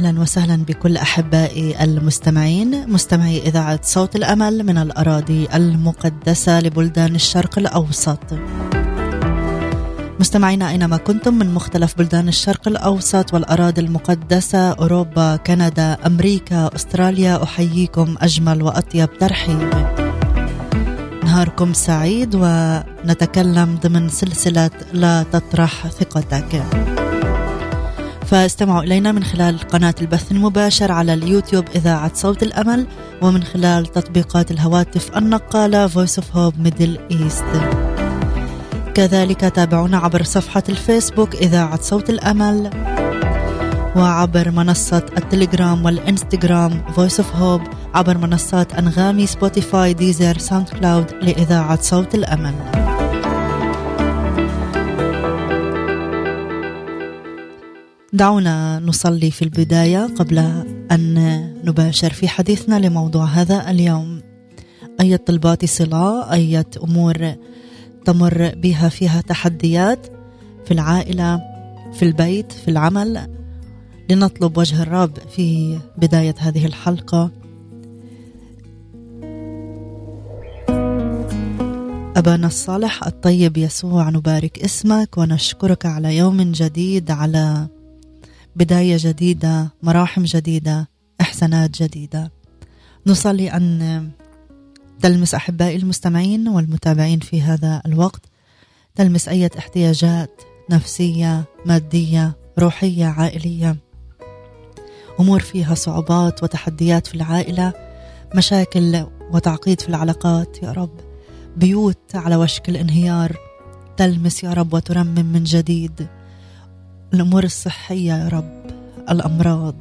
أهلا وسهلا بكل احبائي المستمعين مستمعي إذاعة صوت الأمل من الأراضي المقدسة لبلدان الشرق الأوسط. مستمعينا أينما كنتم من مختلف بلدان الشرق الأوسط والأراضي المقدسة أوروبا، كندا، أمريكا، أستراليا أحييكم أجمل وأطيب ترحيب. نهاركم سعيد ونتكلم ضمن سلسلة لا تطرح ثقتك. فاستمعوا إلينا من خلال قناة البث المباشر على اليوتيوب إذاعة صوت الأمل ومن خلال تطبيقات الهواتف النقالة Voice of Hope Middle East. كذلك تابعونا عبر صفحة الفيسبوك إذاعة صوت الأمل وعبر منصة ال Telegram وال Instagram Voice of Hope عبر منصات أنغامي Spotify Deezer SoundCloud لإذاعة صوت الأمل. دعونا نصلي في البداية قبل أن نباشر في حديثنا لموضوع هذا اليوم. أي طلبات صلاة أي أمور تمر بها فيها تحديات في العائلة في البيت في العمل. لنطلب وجه الرب في بداية هذه الحلقة. أبانا الصالح الطيب يسوع نبارك اسمك ونشكرك على يوم جديد على بداية جديدة مراحم جديدة إحسانات جديدة. نصلي أن تلمس أحبائي المستمعين والمتابعين في هذا الوقت. تلمس أي احتياجات نفسية مادية روحية عائلية. أمور فيها صعوبات وتحديات في العائلة مشاكل وتعقيد في العلاقات. يا رب بيوت على وشك الانهيار. تلمس يا رب وترمم من جديد. الأمور الصحية يا رب الأمراض.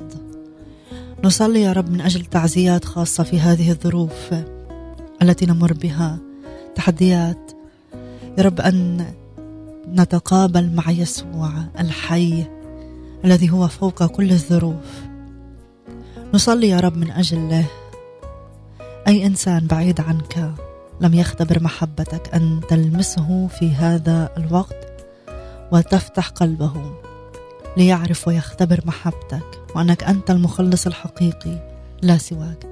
نصلي يا رب من أجل تعزيات خاصة في هذه الظروف التي نمر بها. تحديات. يا رب أن نتقابل مع يسوع الحي الذي هو فوق كل الظروف. نصلي يا رب من أجل أي إنسان بعيد عنك لم يختبر محبتك أن تلمسه في هذا الوقت وتفتح قلبه. ليعرف ويختبر محبتك وأنك أنت المخلص الحقيقي لا سواك.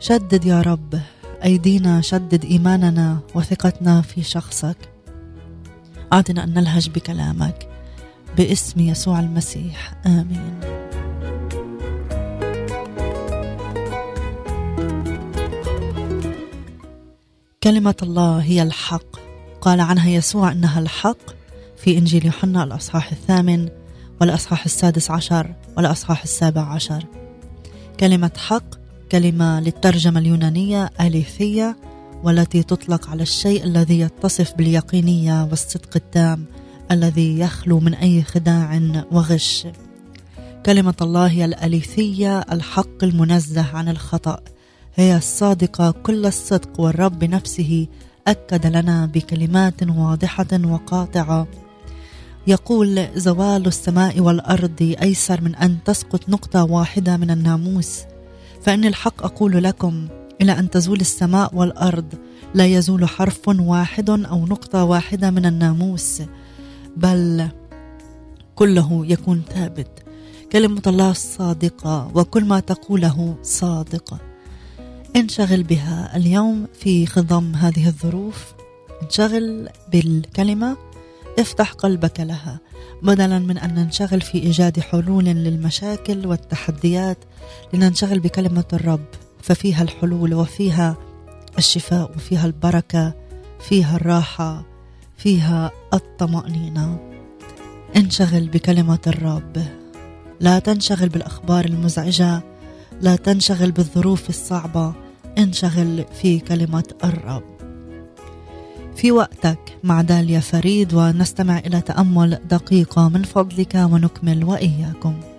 شدد يا رب أيدينا شدد إيماننا وثقتنا في شخصك. أعطنا أن نلهج بكلامك باسم يسوع المسيح. آمين. كلمة الله هي الحق. قال عنها يسوع إنها الحق في إنجيل يوحنا الأصحاح الثامن والأصحاح السادس عشر والأصحاح السابع عشر. كلمة حق كلمة للترجمة اليونانية أليثية والتي تطلق على الشيء الذي يتصف باليقينية والصدق التام الذي يخلو من أي خداع وغش. كلمة الله هي الأليثية الحق المنزه عن الخطأ. هي الصادقة كل الصدق والرب بنفسه أكد لنا بكلمات واضحة وقاطعة. يقول زوال السماء والأرض أيسر من أن تسقط نقطة واحدة من الناموس. فإن الحق أقول لكم إلى أن تزول السماء والأرض لا يزول حرف واحد أو نقطة واحدة من الناموس بل كله يكون ثابت. كلمة الله الصادقه وكل ما تقوله صادقه انشغل بها اليوم في خضم هذه الظروف. انشغل بالكلمة. افتح قلبك لها بدلا من أن ننشغل في إيجاد حلول للمشاكل والتحديات لننشغل بكلمة الرب ففيها الحلول وفيها الشفاء وفيها البركة فيها الراحة فيها الطمأنينة. انشغل بكلمة الرب. لا تنشغل بالأخبار المزعجة لا تنشغل بالظروف الصعبة انشغل في كلمة الرب. في وقتك مع داليا فريد ونستمع إلى تأمل دقيقة من فضلك ونكمل وإياكم.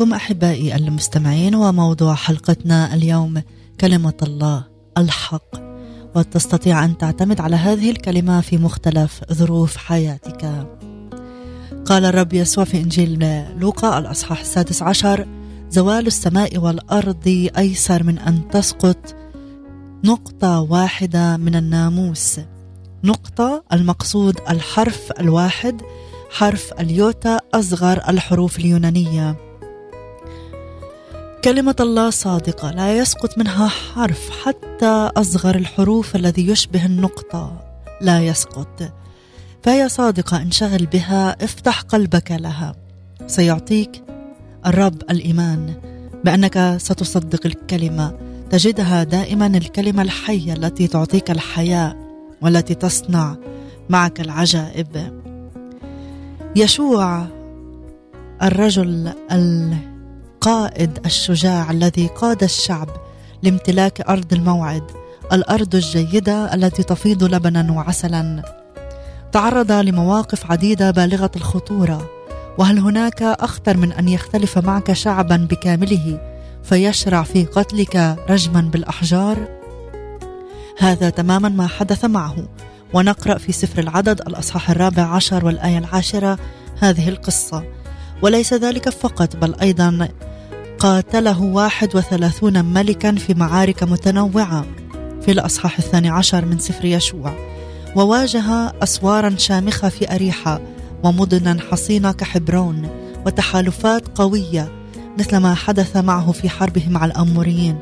وإياكم أحبائي المستمعين وموضوع حلقتنا اليوم كلمة الله الحق. وتستطيع أن تعتمد على هذه الكلمة في مختلف ظروف حياتك. قال الرب يسوع في إنجيل لوقا الأصحاح السادس عشر زوال السماء والأرض أيسر من أن تسقط نقطة واحدة من الناموس. نقطة المقصود الحرف الواحد حرف اليوتا أصغر الحروف اليونانية. كلمة الله صادقة لا يسقط منها حرف حتى أصغر الحروف الذي يشبه النقطة لا يسقط. فهي صادقة انشغل بها افتح قلبك لها. سيعطيك الرب الإيمان بأنك ستصدق الكلمة. تجدها دائما الكلمة الحية التي تعطيك الحياة والتي تصنع معك العجائب. يشوع الرجل القائد الشجاع الذي قاد الشعب لامتلاك أرض الموعد الأرض الجيدة التي تفيض لبنا وعسلا. تعرض لمواقف عديدة بالغة الخطورة وهل هناك أخطر من أن يختلف معك شعبا بكامله فيشرع في قتلك رجما بالأحجار؟ هذا تماما ما حدث معه ونقرأ في سفر العدد الأصحاح الرابع عشر والآية العاشرة هذه القصة. وليس ذلك فقط بل أيضا قاتله واحد وثلاثون ملكا في معارك متنوعة في الأصحاح الثاني عشر من سفر يشوع. وواجه أسوارا شامخة في أريحة ومدنا حصينة كحبرون وتحالفات قوية مثل ما حدث معه في حربه مع الأموريين.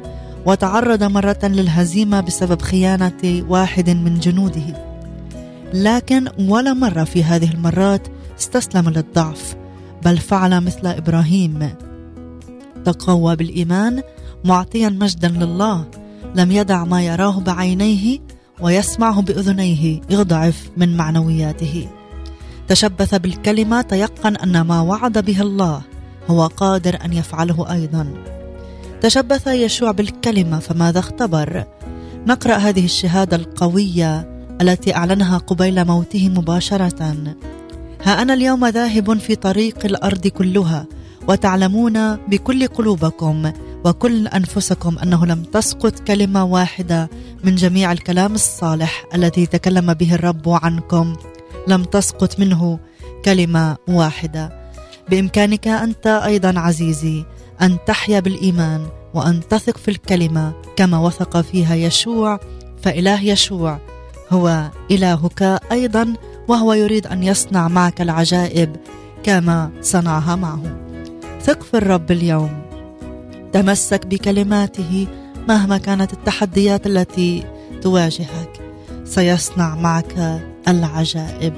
وتعرض مرة للهزيمة بسبب خيانة واحد من جنوده. لكن ولا مرة في هذه المرات استسلم للضعف. بل فعل مثل إبراهيم. تقوى بالإيمان معطيا مجدا لله. لم يدع ما يراه بعينيه ويسمعه بأذنيه. يضعف من معنوياته. تشبث بالكلمة تيقن أن ما وعد به الله هو قادر أن يفعله أيضا. تشبث يشوع بالكلمة فماذا اختبر؟ نقرأ هذه الشهادة القوية التي أعلنها قبيل موته مباشرة. ها أنا اليوم ذاهب في طريق الأرض كلها وتعلمون بكل قلوبكم وكل أنفسكم أنه لم تسقط كلمة واحدة من جميع الكلام الصالح الذي تكلم به الرب عنكم. لم تسقط منه كلمة واحدة. بإمكانك أنت أيضا عزيزي أن تحيا بالإيمان وأن تثق في الكلمة كما وثق فيها يشوع فإله يشوع هو إلهك أيضا وهو يريد أن يصنع معك العجائب كما صنعها معه. ثق في الرب اليوم. تمسك بكلماته مهما كانت التحديات التي تواجهك. سيصنع معك العجائب.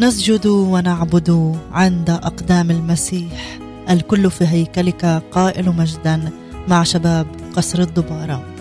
نسجد ونعبد عند أقدام المسيح. الكل في هيكلك قائل مجدا مع شباب قصر الدبارة.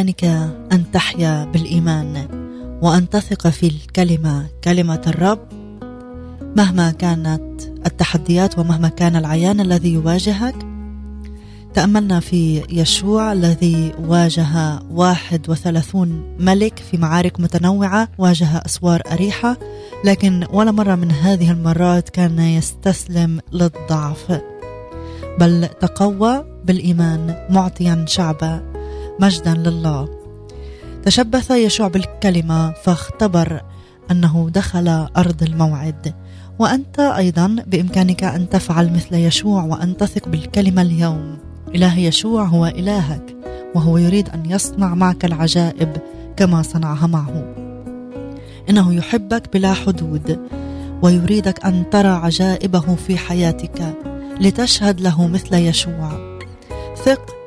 بإمكانك أن تحيا بالإيمان وأن تثق في الكلمة كلمة الرب. مهما كانت التحديات ومهما كان العيان الذي يواجهك تأملنا في يشوع الذي واجه 31 ملك في معارك متنوعة واجه أسوار أريحة لكن ولا مرة من هذه المرات كان يستسلم للضعف. بل تقوى بالإيمان معطيا شعبا. مجدا لله. تشبث يشوع بالكلمة فاختبر أنه دخل أرض الموعد. وأنت أيضا بإمكانك أن تفعل مثل يشوع وأن تثق بالكلمة اليوم. إله يشوع هو إلهك وهو يريد أن يصنع معك العجائب كما صنعها معه. إنه يحبك بلا حدود ويريدك أن ترى عجائبه في حياتك لتشهد له مثل يشوع. ثق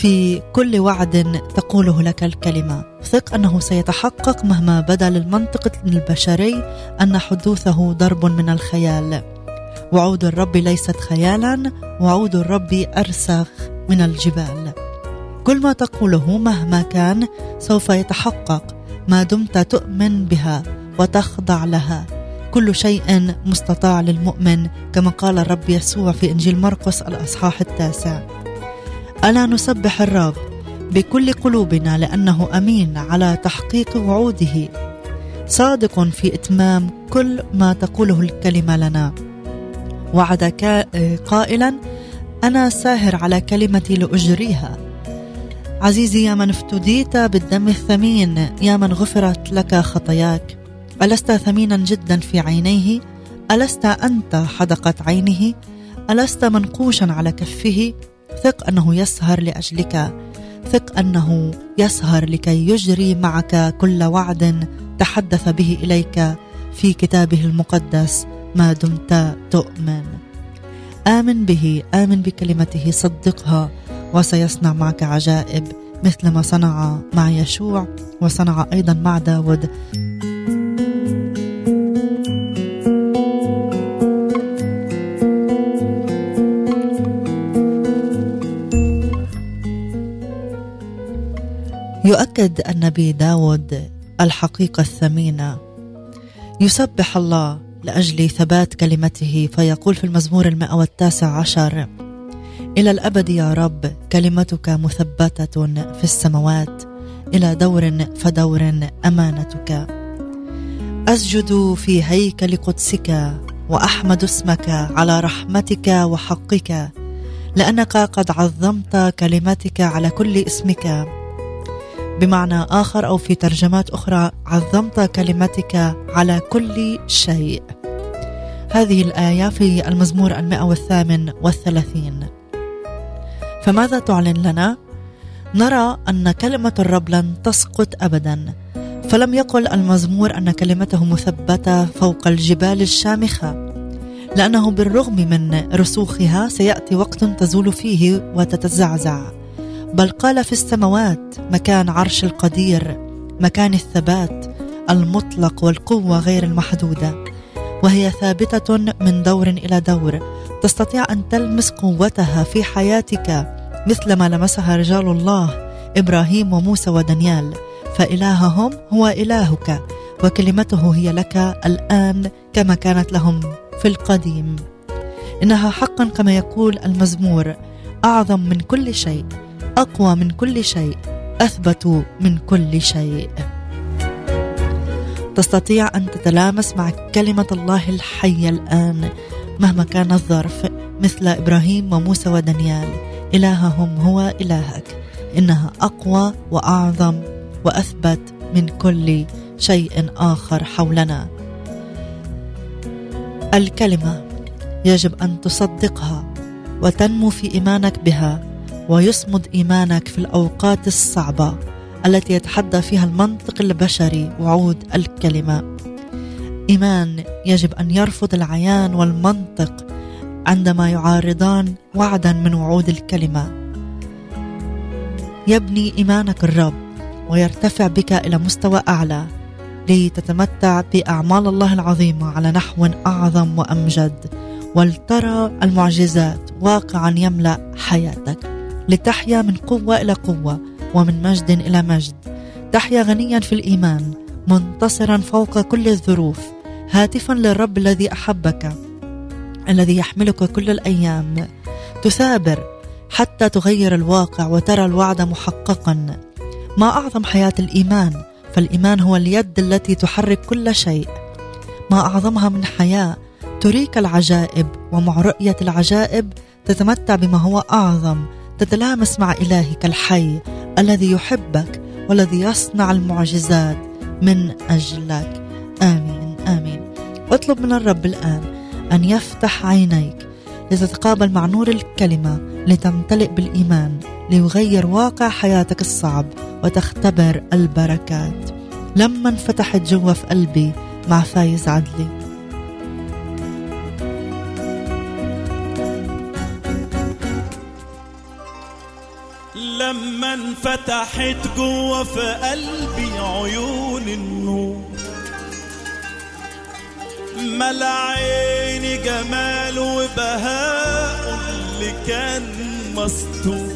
في كل وعد تقوله لك الكلمة. ثق أنه سيتحقق مهما بدا للمنطق البشري أن حدوثه ضرب من الخيال. وعود الرب ليست خيالا وعود الرب أرسخ من الجبال. كل ما تقوله مهما كان سوف يتحقق ما دمت تؤمن بها وتخضع لها. كل شيء مستطاع للمؤمن كما قال الرب يسوع في إنجيل مرقس الأصحاح التاسع. ألا نسبح الرب بكل قلوبنا لأنه أمين على تحقيق وعوده. صادق في إتمام كل ما تقوله الكلمة لنا. وعد قائلا أنا ساهر على كلمتي لأجريها. عزيزي يا من افتديت بالدم الثمين يا من غفرت لك خطاياك. ألست ثمينا جدا في عينيه؟ ألست أنت حدقة عينه؟ ألست منقوشا على كفه؟ ثق أنه يسهر لأجلك. ثق أنه يسهر لكي يجري معك كل وعد تحدث به إليك في كتابه المقدس. ما دمت تؤمن. آمن به آمن بكلمته صدقها وسيصنع معك عجائب مثل ما صنع مع يشوع وصنع أيضا مع داود. يؤكد النبي داود الحقيقة الثمينة. يسبح الله لأجل ثبات كلمته فيقول في المزمور المئة والتاسع عشر إلى الأبد يا رب كلمتك مثبتة في السماوات. إلى دور فدور أمانتك. أسجد في هيكل قدسك وأحمد اسمك على رحمتك وحقك لأنك قد عظمت كلمتك على كل اسمك. بمعنى آخر أو في ترجمات أخرى عظمت كلمتك على كل شيء. هذه الآية في المزمور المئة والثامن والثلاثين. فماذا تعلن لنا؟ نرى أن كلمة الرب لن تسقط أبدا. فلم يقل المزمور أن كلمته مثبتة فوق الجبال الشامخة لأنه بالرغم من رسوخها سيأتي وقت تزول فيه وتتزعزع. بل قال في السماوات مكان عرش القدير مكان الثبات المطلق والقوة غير المحدودة. وهي ثابتة من دور إلى دور. تستطيع أن تلمس قوتها في حياتك مثل ما لمسها رجال الله إبراهيم وموسى ودانيال. فإلههم هو إلهك وكلمته هي لك الآن كما كانت لهم في القديم. إنها حقا كما يقول المزمور أعظم من كل شيء. أقوى من كل شيء أثبت من كل شيء. تستطيع أن تتلامس مع كلمة الله الحية الآن مهما كان الظرف مثل إبراهيم وموسى ودانيال. إلههم هو إلهك. إنها أقوى وأعظم وأثبت من كل شيء آخر حولنا. الكلمة يجب أن تصدقها وتنمو في إيمانك بها. ويصمد إيمانك في الأوقات الصعبة التي يتحدى فيها المنطق البشري وعود الكلمة. إيمان يجب أن يرفض العيان والمنطق عندما يعارضان وعدا من وعود الكلمة. يبني إيمانك الرب ويرتفع بك إلى مستوى أعلى لتتمتع بأعمال الله العظيمة على نحو أعظم وأمجد. ولترى المعجزات واقعا يملأ حياتك. لتحيا من قوة إلى قوة ومن مجد إلى مجد. تحيا غنيا في الإيمان منتصرا فوق كل الظروف هاتفا للرب الذي أحبك الذي يحملك كل الأيام. تثابر حتى تغير الواقع وترى الوعد محققا. ما أعظم حياة الإيمان؟ فالإيمان هو اليد التي تحرك كل شيء. ما أعظمها من حياة؟ تريك العجائب ومع رؤية العجائب تتمتع بما هو أعظم. تتلامس مع إلهك الحي الذي يحبك والذي يصنع المعجزات من أجلك. آمين آمين. اطلب من الرب الآن أن يفتح عينيك لتتقابل مع نور الكلمة لتمتلئ بالإيمان ليغير واقع حياتك الصعب وتختبر البركات. لما انفتحت جوا في قلبي مع فايز عدلي انفتحت جوه في قلبي عيون النور. ملأ عيني جمال وبهاء اللي كان مستور.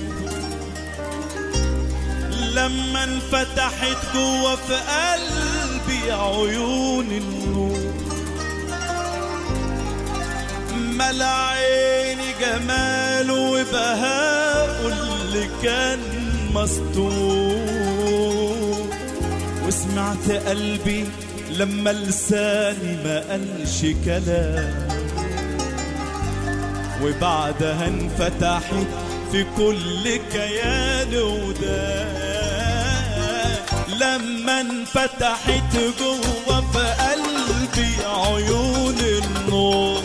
لما انفتحت جوه في قلبي عيون النور. ملأ عيني جمال وبهاء اللي كان مستور وسمعت قلبي لما لساني ما قالش كلام. وبعدها انفتحت في كل كيان ودان لما انفتحت جوه في قلبي عيون النور.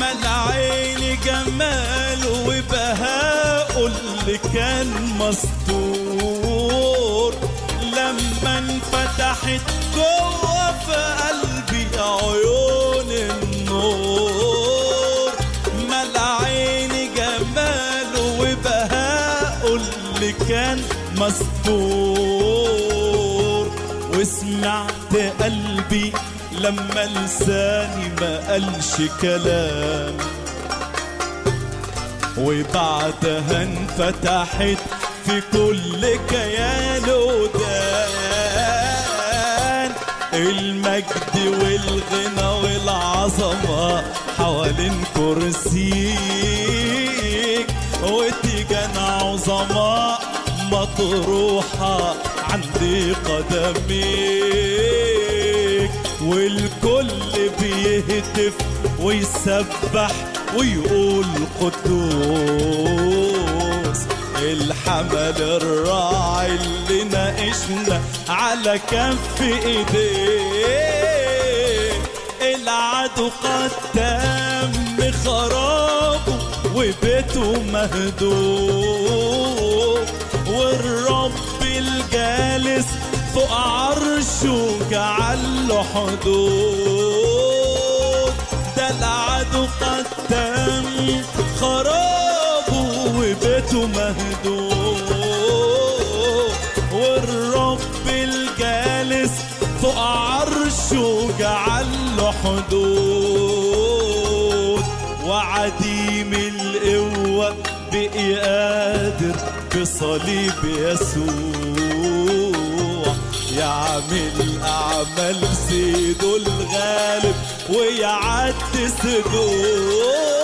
ملا عيني جمال وبهاء اللي كان مستور. لما انفتحت جوه في قلبي عيون النور. ملا عيني جمال وبهاء اللي كان مستور. وسمعت قلبي لما لساني ما قالش كلام. وبعدها انفتحت في كل كيان ودان. المجد والغنى والعظمة حوالين كرسيك. وتيجان عظماء مطروحة عند قدميك. والكل بيهتف ويسبح ويقول قدوس الحمل الراعي اللي ناقشنا على كف إيديه. العدو قد تم خرابه وبيته مهدوم والرب الجالس فوق عرشه جعل حدود ده العدو قد تم خرابه وبيته مهدوم والرب الجالس فوق عرشه جعل حدود وعديم القوة بقي قادر بصليب يسوع. يعمل أعمال سيده الغالب ويعدي سجود.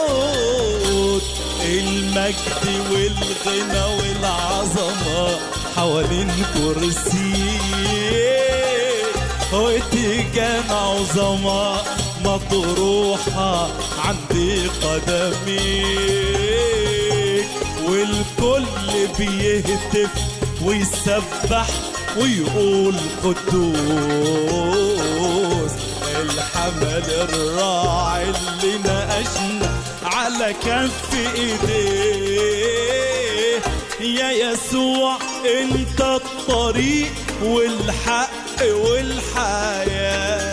المجد والغنى والعظمة حوالين كرسيه وتيجان عظماء مطروحة عند قدميك والكل بيهتف ويسبح ويقول قدوس الحمل الراعي اللي ناقشنا على كف إيديه. يا يسوع أنت الطريق والحق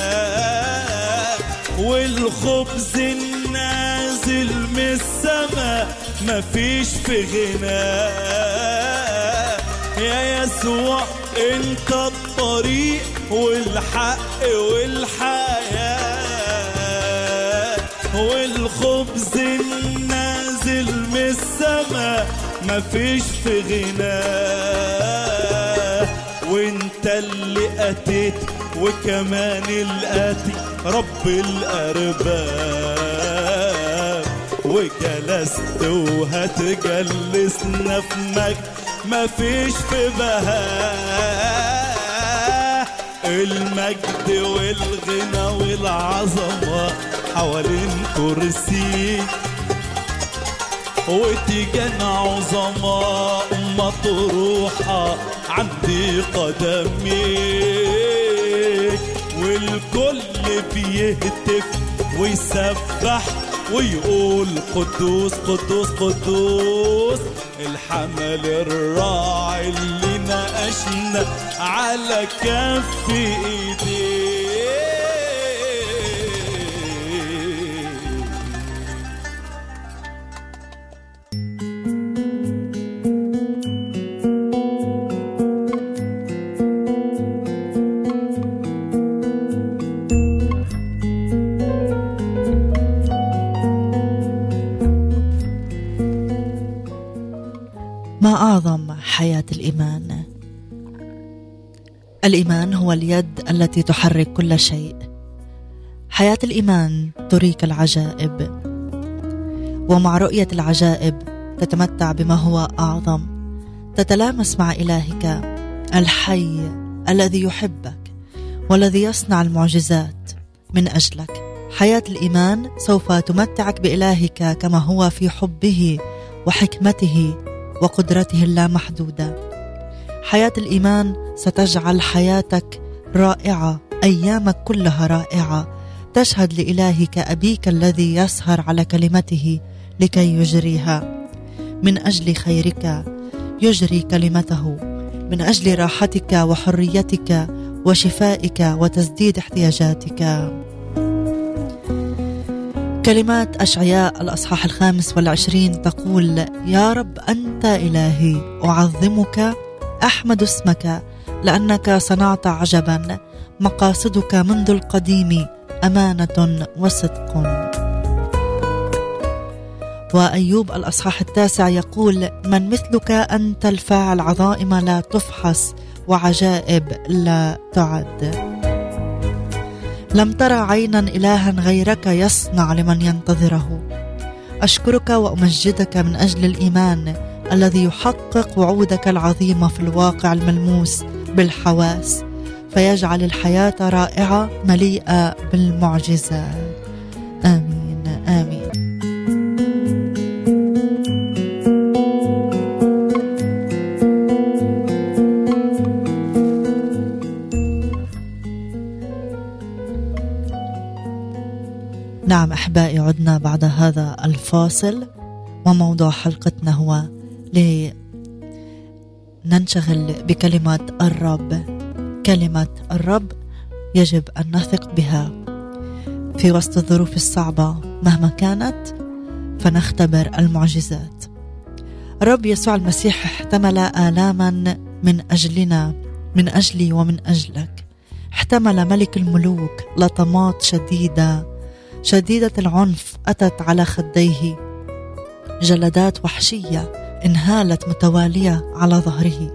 والحياة. والخبز النازل من السماء مفيش في غناه يا يسوع انت الطريق والحق والحياة والخبز النازل من السماء مفيش في غناه وانت اللي أتيت وكمان الآتي رب الأرباب. وجلست وهتجلسنا في مجد مفيش في بهاء. المجد والغنى والعظمة حوالين كرسي. وتيجان عظماء مطروحة عندي قدميك والكل بيهتف ويسبح ويقول قدوس قدوس قدوس الحمل الراعي اللي ناقشنا على كف إيديه. ما أعظم حياة الإيمان؟ الإيمان هو اليد التي تحرك كل شيء. حياة الإيمان تريك العجائب. ومع رؤية العجائب تتمتع بما هو أعظم. تتلامس مع إلهك الحي الذي يحبك والذي يصنع المعجزات من أجلك. حياة الإيمان سوف تمتعك بإلهك كما هو في حبه وحكمته وقدرته اللامحدودة. حياة الإيمان ستجعل حياتك رائعة أيامك كلها رائعة. تشهد لإلهك أبيك الذي يسهر على كلمته لكي يجريها. من أجل خيرك يجري كلمته. من أجل راحتك وحريتك وشفائك وتسديد احتياجاتك. كلمات أشعياء الأصحاح الخامس والعشرين تقول يا رب أنت إلهي أعظمك أحمد اسمك لأنك صنعت عجبا مقاصدك منذ القديم أمانة وصدق. وأيوب الأصحاح التاسع يقول من مثلك أنت الفاعل عظائم لا تفحص وعجائب لا تعد. لم ترى عينا إلها غيرك يصنع لمن ينتظره. أشكرك وأمجدك من أجل الإيمان الذي يحقق وعودك العظيمة في الواقع الملموس بالحواس فيجعل الحياة رائعة مليئة بالمعجزات. آمين آمين. نعم أحبائي عدنا بعد هذا الفاصل. وموضوع حلقتنا هو لننشغل بكلمة الرب. كلمة الرب يجب أن نثق بها في وسط الظروف الصعبة مهما كانت فنختبر المعجزات. الرب يسوع المسيح احتمل آلاما من أجلنا من أجلي ومن أجلك. احتمل ملك الملوك لطمات شديدة شديدة العنف أتت على خديه. جلدات وحشية انهالت متوالية على ظهره.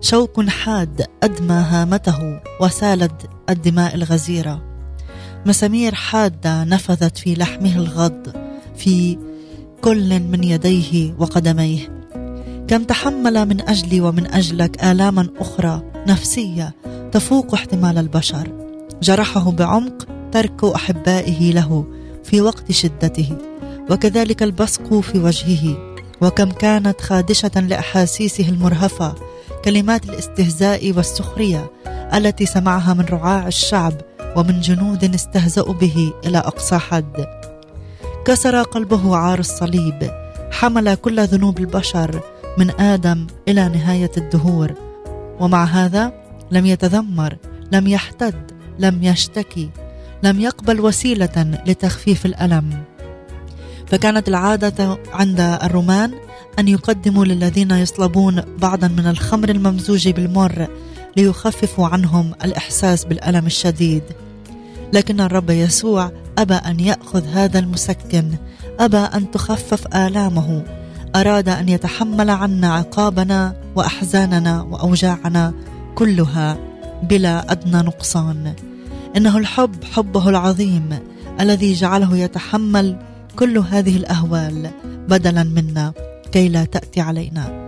شوك حاد أدمى هامته وسالت الدماء الغزيرة. مسامير حادة نفذت في لحمه الغض في كل من يديه وقدميه. كم تحمل من أجلي ومن أجلك آلاما أخرى نفسية تفوق احتمال البشر. جرحه بعمق ترك أحبائه له في وقت شدته وكذلك البصق في وجهه. وكم كانت خادشة لأحاسيسه المرهفة كلمات الاستهزاء والسخرية التي سمعها من رعاع الشعب ومن جنود استهزأوا به إلى أقصى حد. كسر قلبه عار الصليب حمل كل ذنوب البشر من آدم إلى نهاية الدهور. ومع هذا لم يتذمر لم يحتد لم يشتكي. لم يقبل وسيلة لتخفيف الألم. فكانت العادة عند الرومان أن يقدموا للذين يصلبون بعضا من الخمر الممزوج بالمر ليخففوا عنهم الإحساس بالألم الشديد. لكن الرب يسوع أبى أن يأخذ هذا المسكن أبى أن تخفف آلامه. أراد أن يتحمل عنا عقابنا وأحزاننا وأوجاعنا كلها بلا أدنى نقصان. إنه الحب حبه العظيم الذي جعله يتحمل كل هذه الأهوال بدلا منا كي لا تأتي علينا.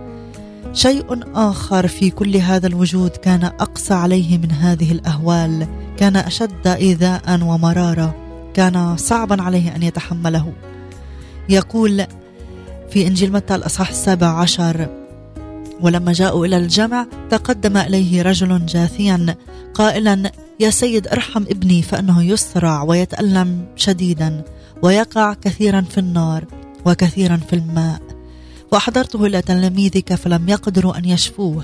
شيء آخر في كل هذا الوجود كان اقسى عليه من هذه الأهوال كان أشد ايذاء ومرارة كان صعبا عليه أن يتحمله. يقول في إنجيل متى الأصحاح السابع عشر ولما جاءوا إلى الجمع تقدم إليه رجل جاثيا قائلا يا سيد ارحم ابني فإنه يسرع ويتألم شديدا ويقع كثيرا في النار وكثيرا في الماء. وأحضرته إلى تلاميذك فلم يقدروا أن يشفوه.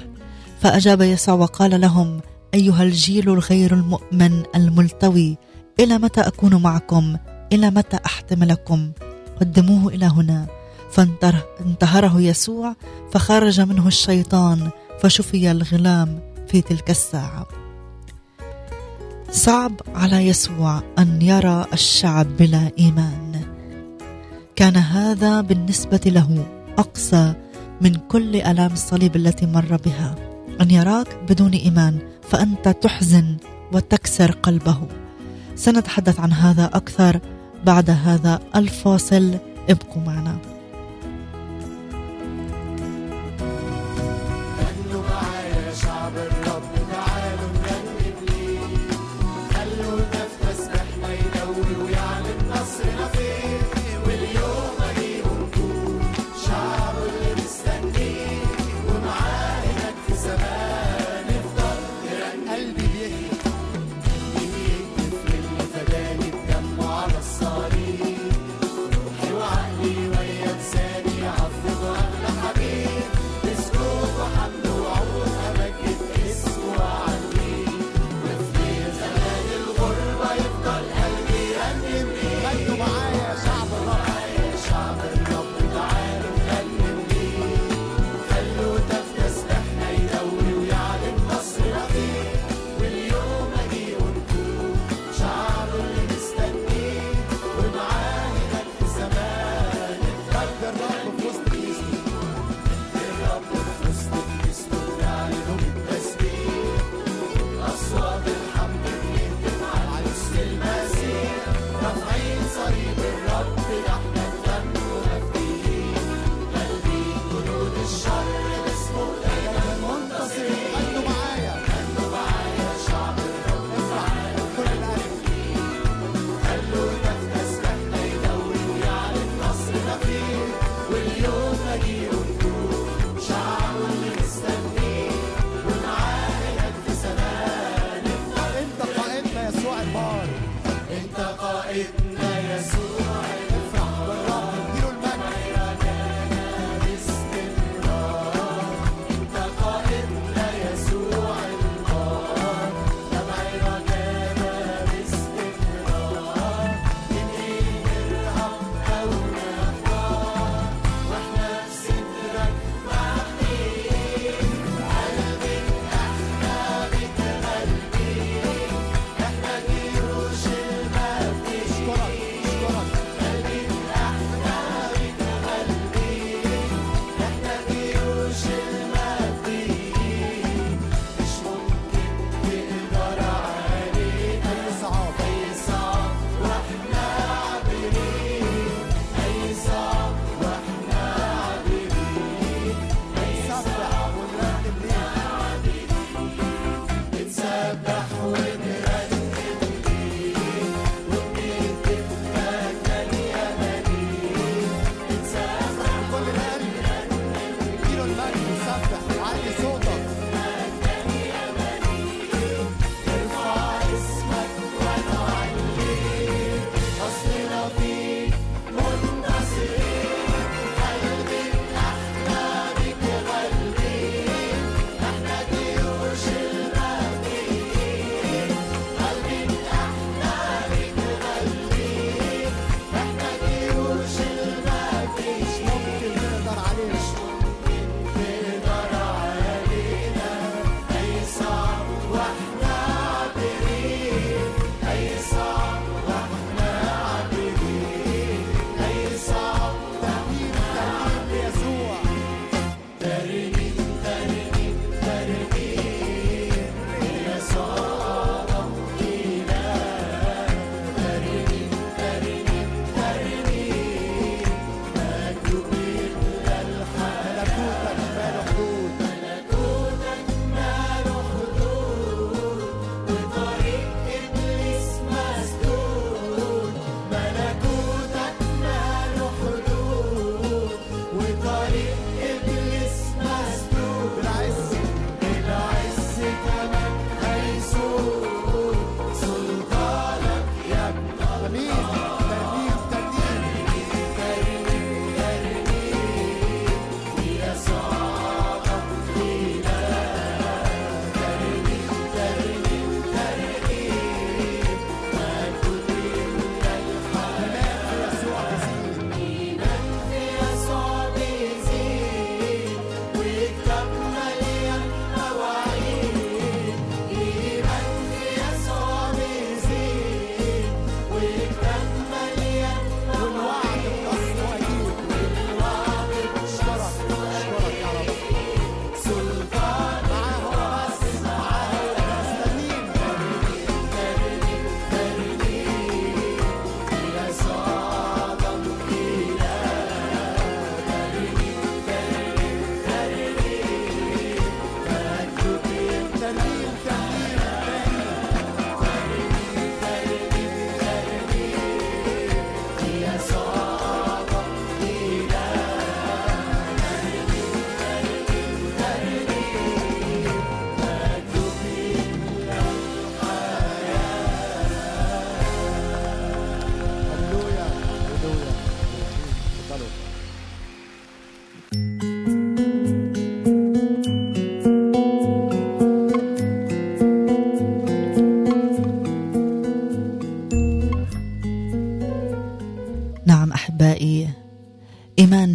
فأجاب يسوع وقال لهم أيها الجيل الغير المؤمن الملتوي إلى متى أكون معكم؟ إلى متى احتملكم قدموه إلى هنا. فانتهره يسوع فخرج منه الشيطان فشفي الغلام في تلك الساعة. صعب على يسوع أن يرى الشعب بلا إيمان. كان هذا بالنسبة له اقسى من كل ألام الصليب التي مر بها. أن يراك بدون إيمان فأنت تحزن وتكسر قلبه. سنتحدث عن هذا أكثر بعد هذا الفاصل ابقوا معنا.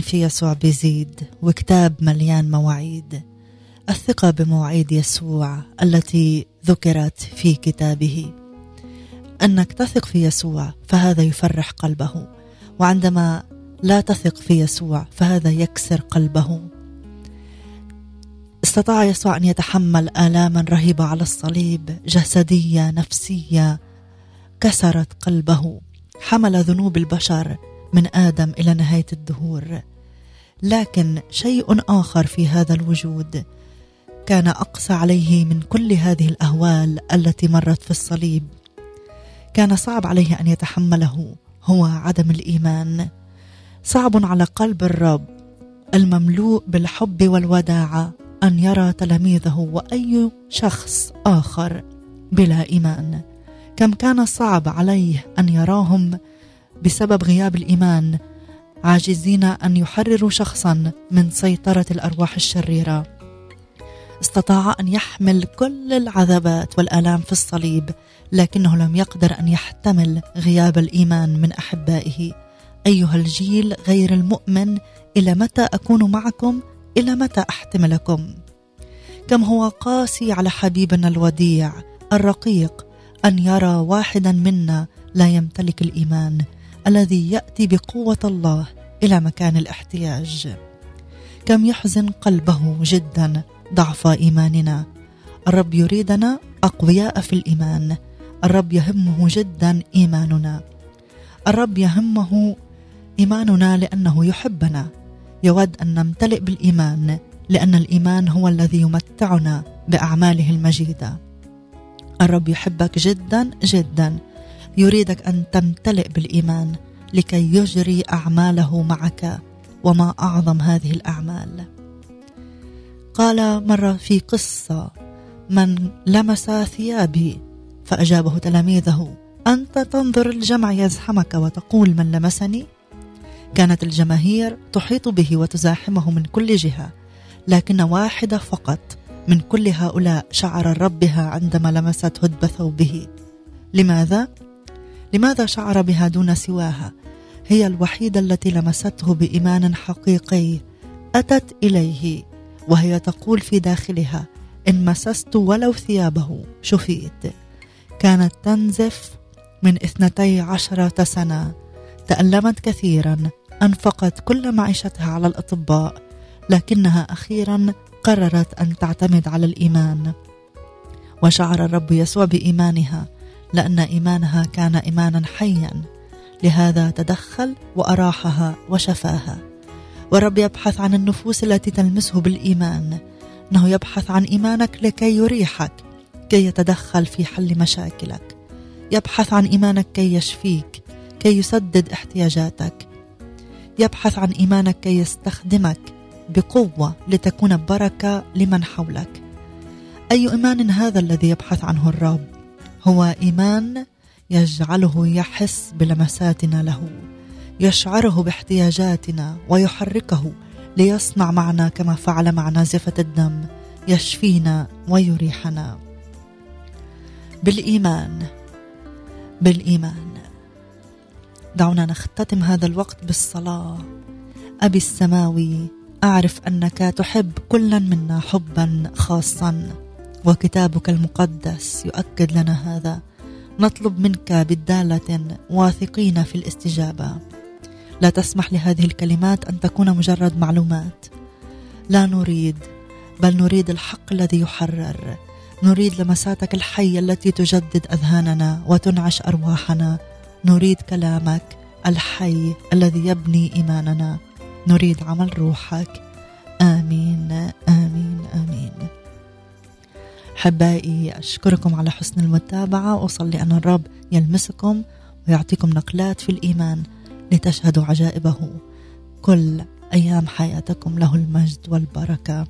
في يسوع بيزيد وكتاب مليان مواعيد. الثقة بمواعيد يسوع التي ذكرت في كتابه. أنك تثق في يسوع فهذا يفرح قلبه وعندما لا تثق في يسوع فهذا يكسر قلبه. استطاع يسوع أن يتحمل آلاما رهيبة على الصليب جسدية نفسية كسرت قلبه حمل ذنوب البشر من آدم إلى نهاية الدهور. لكن شيء آخر في هذا الوجود كان أقسى عليه من كل هذه الأهوال التي مرت في الصليب. كان صعب عليه أن يتحمله هو عدم الإيمان. صعب على قلب الرب المملوء بالحب والوداعة أن يرى تلاميذه وأي شخص آخر بلا إيمان. كم كان صعب عليه أن يراهم بسبب غياب الإيمان عاجزين أن يحرروا شخصا من سيطرة الأرواح الشريرة. استطاع أن يحمل كل العذابات والآلام في الصليب لكنه لم يقدر أن يحتمل غياب الإيمان من أحبائه. أيها الجيل غير المؤمن إلى متى أكون معكم؟ إلى متى أحتملكم؟ كم هو قاسي على حبيبنا الوديع الرقيق أن يرى واحدا منا لا يمتلك الإيمان الذي يأتي بقوة الله إلى مكان الاحتياج. كم يحزن قلبه جدا ضعف إيماننا. الرب يريدنا أقوياء في الإيمان. الرب يهمه جدا إيماننا. الرب يهمه إيماننا لأنه يحبنا. يود أن نمتلئ بالإيمان لأن الإيمان هو الذي يمتعنا بأعماله المجيدة. الرب يحبك جدا جدا. يريدك أن تمتلئ بالإيمان. لكي يجري أعماله معك وما أعظم هذه الأعمال قال مرة في قصة من لمس ثيابي فأجابه تلاميذه أنت تنظر الجمع يزحمك وتقول من لمسني كانت الجماهير تحيط به وتزاحمه من كل جهة لكن واحدة فقط من كل هؤلاء شعر الرب بها عندما لمست هدب ثوبه لماذا؟ لماذا شعر بها دون سواها؟ هي الوحيدة التي لمسته بإيمان حقيقي أتت إليه وهي تقول في داخلها إن مسست ولو ثيابه. شفيت. كانت تنزف من اثنتي عشرة سنة. تألمت كثيرا. أنفقت كل معيشتها على الأطباء. لكنها أخيرا قررت أن تعتمد على الإيمان. وشعر الرب يسوع بإيمانها لأن إيمانها كان إيمانا حيا. لهذا تدخل وأراحها وشفاها. والرب يبحث عن النفوس التي تلمسه بالإيمان. إنه يبحث عن إيمانك لكي يريحك كي يتدخل في حل مشاكلك. يبحث عن إيمانك كي يشفيك كي يسدد احتياجاتك. يبحث عن إيمانك كي يستخدمك بقوة لتكون بركة لمن حولك. أي إيمان هذا الذي يبحث عنه الرب؟ هو إيمان يجعله يحس بلمساتنا له يشعره باحتياجاتنا ويحركه ليصنع معنا كما فعل مع نازفة الدم يشفينا ويريحنا. بالإيمان بالإيمان. دعونا نختتم هذا الوقت بالصلاة. أبي السماوي أعرف أنك تحب كلا منا حبا خاصا وكتابك المقدس يؤكد لنا هذا. نطلب منك بدالة واثقين في الاستجابة. لا تسمح لهذه الكلمات أن تكون مجرد معلومات. لا نريد بل نريد الحق الذي يحرر. نريد لمساتك الحية التي تجدد أذهاننا وتنعش أرواحنا. نريد كلامك الحي الذي يبني إيماننا. نريد عمل روحك. آمين آمين آمين. حبائي أشكركم على حسن المتابعة. وأصلي أن الرب يلمسكم ويعطيكم نقلات في الإيمان لتشهدوا عجائبه. كل أيام حياتكم له المجد والبركة.